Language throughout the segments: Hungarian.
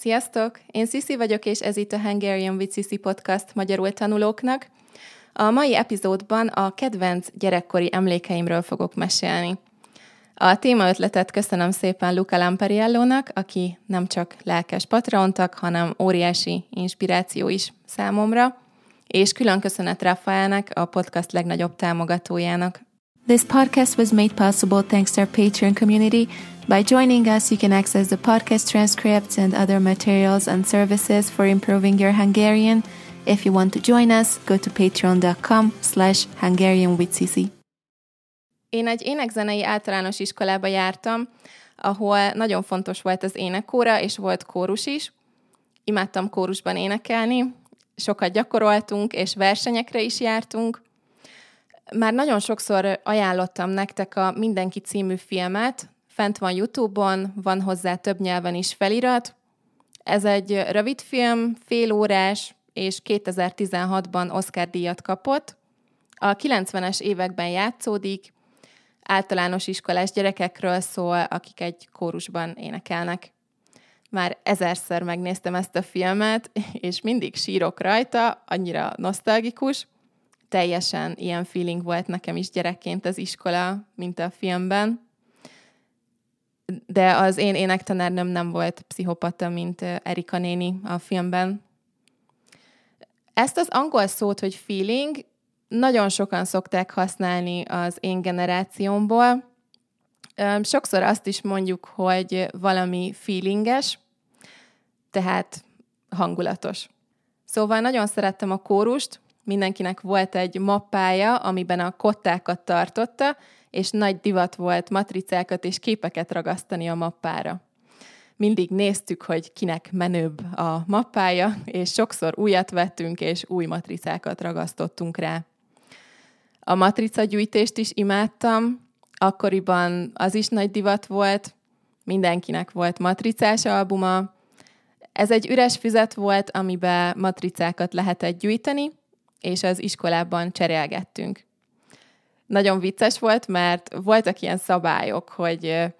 Sziasztok! Én Sisi vagyok, és ez itt a Hungarian with Sisi podcast magyarul tanulóknak. A mai epizódban a kedvenc gyerekkori emlékeimről fogok mesélni. A témaötletet köszönöm szépen Luca Lampariellónak, aki nem csak lelkes patrontak, hanem óriási inspiráció is számomra, és külön köszönet Rafaelnek, a podcast legnagyobb támogatójának. This podcast was made possible thanks to our Patreon community. By joining us, you can access the podcast transcripts and other materials and services for improving your Hungarian. If you want to join us, go to patreon.com slash Hungarian with Cici. Én egy énekzenei általános iskolába jártam, ahol nagyon fontos volt az énekóra, és volt kórus is. Imádtam kórusban énekelni, sokat gyakoroltunk, és versenyekre is jártunk. Már nagyon sokszor ajánlottam nektek a Mindenki című filmet, fent van YouTube-on, van hozzá több nyelven is felirat. Ez egy rövid film, fél órás, és 2016-ban Oscar díjat kapott. A 90-es években játszódik, általános iskolás gyerekekről szól, akik egy kórusban énekelnek. Már ezerszer megnéztem ezt a filmet, és mindig sírok rajta, annyira nosztalgikus. Teljesen ilyen feeling volt nekem is gyerekként az iskola, mint a filmben. De az én énektanárnőm nem volt pszichopata, mint Erika néni a filmben. Ezt az angol szót, hogy feeling, nagyon sokan szokták használni az én generációmból. Sokszor azt is mondjuk, hogy valami feelinges, tehát hangulatos. Szóval nagyon szerettem a kórust, mindenkinek volt egy mappája, amiben a kottákat tartotta, és nagy divat volt matricákat és képeket ragasztani a mappára. Mindig néztük, hogy kinek menőbb a mappája, és sokszor újat vettünk, és új matricákat ragasztottunk rá. A matrica gyűjtést is imádtam, akkoriban az is nagy divat volt, mindenkinek volt matricás albuma. Ez egy üres füzet volt, amiben matricákat lehetett gyűjteni, és az iskolában cserélgettünk. Nagyon vicces volt, mert voltak ilyen szabályok, hogy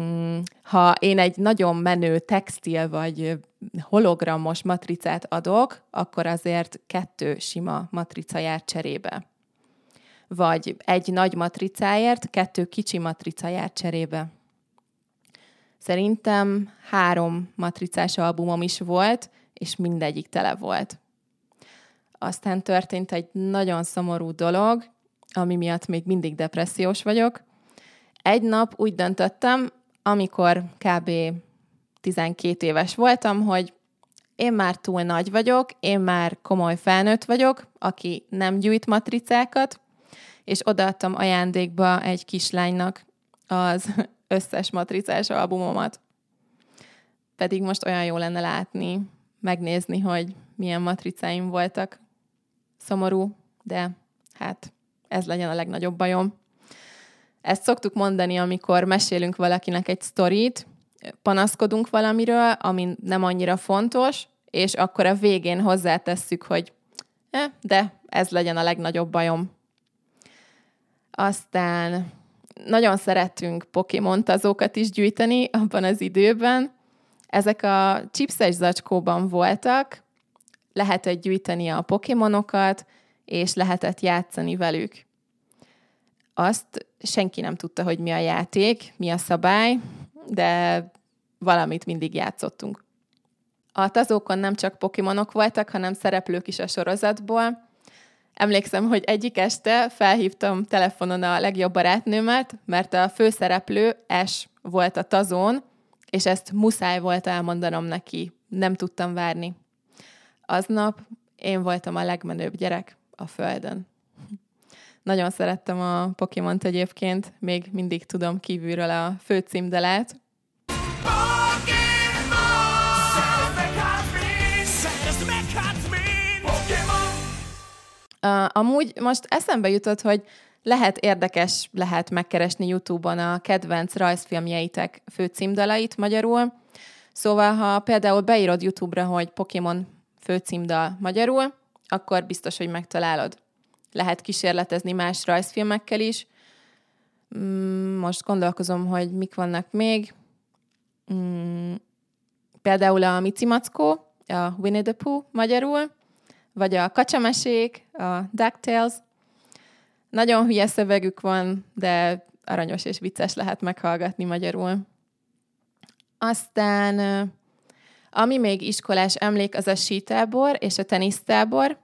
mm, ha én egy nagyon menő textil vagy hologramos matricát adok, akkor azért kettő sima matrica jár cserébe vagy egy nagy matricáért, kettő kicsi matrica jár cserébe. Szerintem három matricás albumom is volt, és mindegyik tele volt. Aztán történt egy nagyon szomorú dolog, ami miatt még mindig depressziós vagyok. Egy nap úgy döntöttem, amikor kb. 12 éves voltam, hogy én már túl nagy vagyok, én már komoly felnőtt vagyok, aki nem gyűjt matricákat, és odaadtam ajándékba egy kislánynak az összes matricás albumomat. Pedig most olyan jó lenne látni, megnézni, hogy milyen matricáim voltak. Szomorú, de hát ez legyen a legnagyobb bajom. Ezt szoktuk mondani, amikor mesélünk valakinek egy sztorit, panaszkodunk valamiről, ami nem annyira fontos, és akkor a végén hozzátesszük, hogy eh, de ez legyen a legnagyobb bajom. Aztán nagyon szerettünk Pokémon tazókat is gyűjteni abban az időben. Ezek a chipses zacskóban voltak, lehetett gyűjteni a Pokémonokat, és lehetett játszani velük. Azt senki nem tudta, hogy mi a játék, mi a szabály, de valamit mindig játszottunk. A tazókon nem csak Pokémonok voltak, hanem szereplők is a sorozatból, Emlékszem, hogy egyik este felhívtam telefonon a legjobb barátnőmet, mert a főszereplő S volt a tazón, és ezt muszáj volt elmondanom neki. Nem tudtam várni. Aznap én voltam a legmenőbb gyerek a Földön. Nagyon szerettem a Pokémont egyébként, még mindig tudom kívülről a főcímdalát, Uh, amúgy most eszembe jutott, hogy lehet érdekes, lehet megkeresni YouTube-on a kedvenc rajzfilmjeitek főcímdalait magyarul. Szóval, ha például beírod YouTube-ra, hogy Pokémon főcímdal magyarul, akkor biztos, hogy megtalálod. Lehet kísérletezni más rajzfilmekkel is. Mm, most gondolkozom, hogy mik vannak még. Mm, Például a Mici Mackó, a Winnie the Pooh magyarul, vagy a kacsamesék, a DuckTales. Nagyon hülye szövegük van, de aranyos és vicces lehet meghallgatni magyarul. Aztán, ami még iskolás emlék, az a sítábor és a tenisztábor.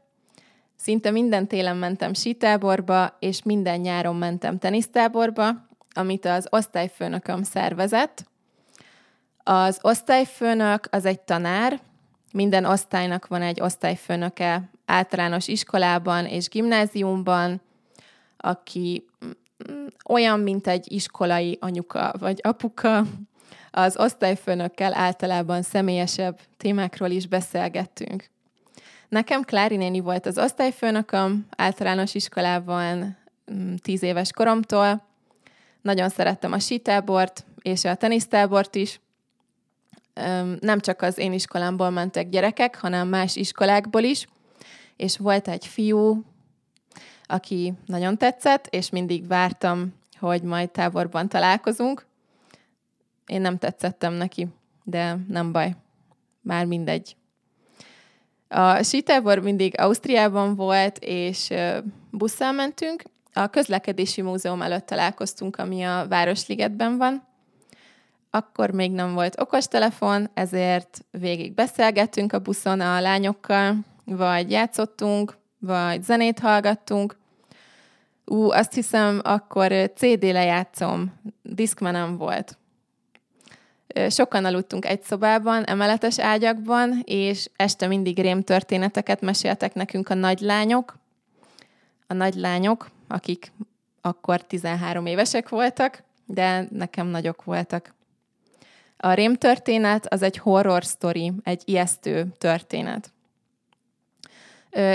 Szinte minden télen mentem sítáborba, és minden nyáron mentem tenisztáborba, amit az osztályfőnököm szervezett. Az osztályfőnök az egy tanár, minden osztálynak van egy osztályfőnöke általános iskolában és gimnáziumban, aki mm, olyan, mint egy iskolai anyuka vagy apuka. Az osztályfőnökkel általában személyesebb témákról is beszélgettünk. Nekem Klári néni volt az osztályfőnököm általános iskolában mm, tíz éves koromtól. Nagyon szerettem a sítábort és a tenisztábort is. Nem csak az én iskolámból mentek gyerekek, hanem más iskolákból is. És volt egy fiú, aki nagyon tetszett, és mindig vártam, hogy majd táborban találkozunk. Én nem tetszettem neki, de nem baj. Már mindegy. A sítábor mindig Ausztriában volt, és busszal mentünk. A közlekedési múzeum előtt találkoztunk, ami a Városligetben van. Akkor még nem volt okostelefon, ezért végig beszélgettünk a buszon a lányokkal, vagy játszottunk, vagy zenét hallgattunk. Ú, azt hiszem, akkor CD lejátszom, diszkmenem volt. Sokan aludtunk egy szobában, emeletes ágyakban, és este mindig rém történeteket meséltek nekünk a nagylányok. A nagylányok, akik akkor 13 évesek voltak, de nekem nagyok voltak. A rém történet az egy horror story, egy ijesztő történet.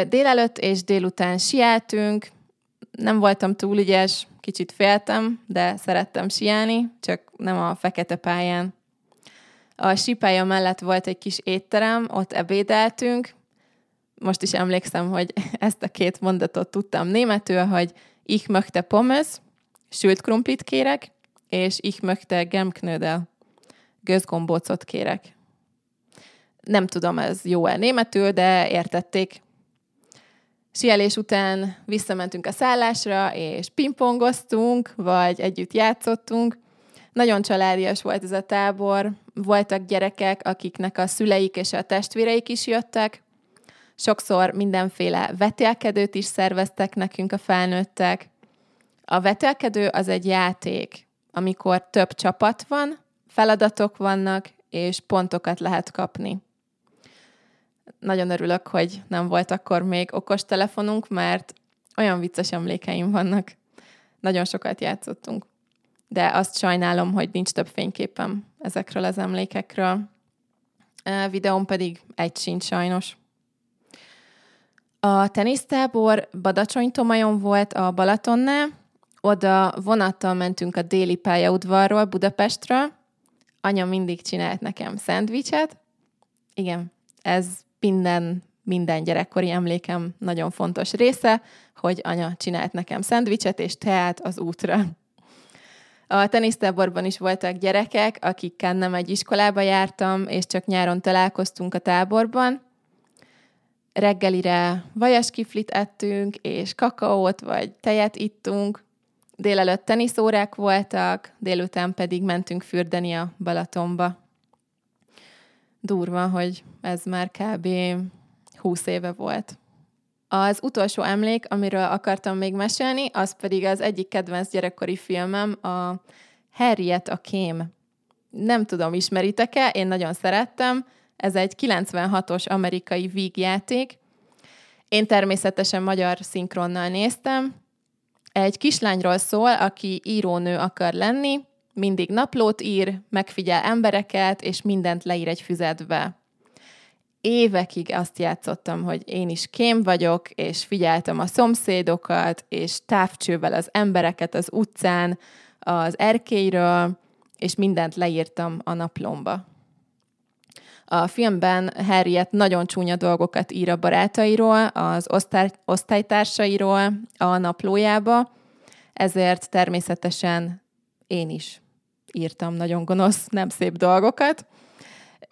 Délelőtt és délután siáltunk, nem voltam túl ügyes, kicsit féltem, de szerettem siálni, csak nem a fekete pályán. A sípálya mellett volt egy kis étterem, ott ebédeltünk. Most is emlékszem, hogy ezt a két mondatot tudtam németül, hogy ich möchte Pommes, sült krumplit kérek, és ich möchte Gemknödel, gőzgombócot kérek. Nem tudom, ez jó-e németül, de értették. Sielés után visszamentünk a szállásra, és pingpongoztunk, vagy együtt játszottunk. Nagyon családias volt ez a tábor, voltak gyerekek, akiknek a szüleik és a testvéreik is jöttek. Sokszor mindenféle vetélkedőt is szerveztek nekünk a felnőttek. A vetélkedő az egy játék, amikor több csapat van, feladatok vannak, és pontokat lehet kapni. Nagyon örülök, hogy nem volt akkor még okos telefonunk, mert olyan vicces emlékeim vannak. Nagyon sokat játszottunk de azt sajnálom, hogy nincs több fényképem ezekről az emlékekről. Videón pedig egy sincs sajnos. A tenisztábor Badacsony-Tomajon volt a Balatonnál, oda vonattal mentünk a déli pályaudvarról Budapestről. Anya mindig csinált nekem szendvicset. Igen, ez minden, minden gyerekkori emlékem nagyon fontos része, hogy anya csinált nekem szendvicset és teát az útra. A tenisztáborban is voltak gyerekek, akikkel nem egy iskolába jártam, és csak nyáron találkoztunk a táborban. Reggelire vajaskiflit ettünk, és kakaót vagy tejet ittunk. Délelőtt teniszórák voltak, délután pedig mentünk fürdeni a Balatonba. Durva, hogy ez már kb. 20 éve volt. Az utolsó emlék, amiről akartam még mesélni, az pedig az egyik kedvenc gyerekkori filmem, a Harriet a kém. Nem tudom, ismeritek-e, én nagyon szerettem. Ez egy 96-os amerikai vígjáték. Én természetesen magyar szinkronnal néztem. Egy kislányról szól, aki írónő akar lenni, mindig naplót ír, megfigyel embereket, és mindent leír egy füzetbe évekig azt játszottam, hogy én is kém vagyok, és figyeltem a szomszédokat, és távcsővel az embereket az utcán, az erkélyről, és mindent leírtam a naplomba. A filmben Harriet nagyon csúnya dolgokat ír a barátairól, az osztály, osztálytársairól a naplójába, ezért természetesen én is írtam nagyon gonosz, nem szép dolgokat,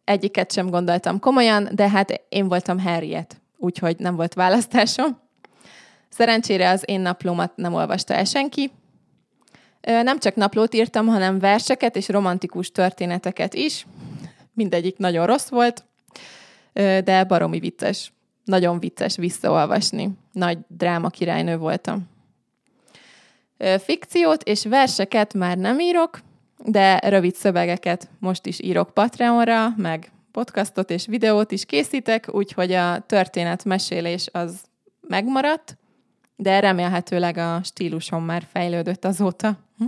egyiket sem gondoltam komolyan, de hát én voltam Harriet, úgyhogy nem volt választásom. Szerencsére az én naplómat nem olvasta el senki. Nem csak naplót írtam, hanem verseket és romantikus történeteket is. Mindegyik nagyon rossz volt, de baromi vicces. Nagyon vicces visszaolvasni. Nagy dráma királynő voltam. Fikciót és verseket már nem írok, de rövid szövegeket most is írok Patreonra, meg podcastot és videót is készítek, úgyhogy a történetmesélés az megmaradt, de remélhetőleg a stílusom már fejlődött azóta. Hm?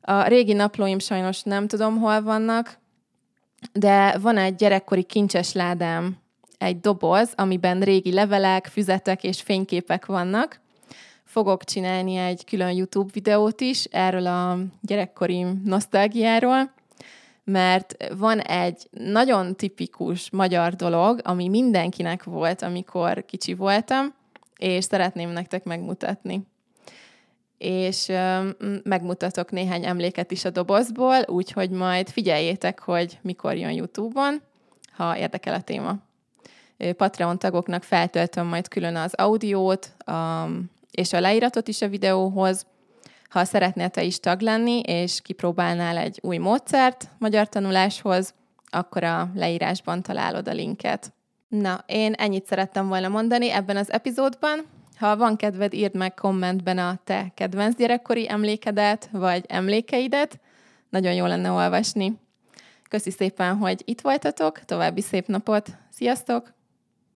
A régi naplóim sajnos nem tudom, hol vannak, de van egy gyerekkori kincses ládám, egy doboz, amiben régi levelek, füzetek és fényképek vannak. Fogok csinálni egy külön YouTube videót is erről a gyerekkori nosztalgiáról, mert van egy nagyon tipikus magyar dolog, ami mindenkinek volt, amikor kicsi voltam, és szeretném nektek megmutatni. És megmutatok néhány emléket is a dobozból, úgyhogy majd figyeljétek, hogy mikor jön YouTube-on, ha érdekel a téma. Patreon tagoknak feltöltöm majd külön az audiót a, és a leíratot is a videóhoz. Ha szeretnél te is tag lenni, és kipróbálnál egy új módszert magyar tanuláshoz, akkor a leírásban találod a linket. Na, én ennyit szerettem volna mondani ebben az epizódban. Ha van kedved, írd meg kommentben a te kedvenc gyerekkori emlékedet, vagy emlékeidet. Nagyon jó lenne olvasni. Köszi szépen, hogy itt voltatok, további szép napot. Sziasztok!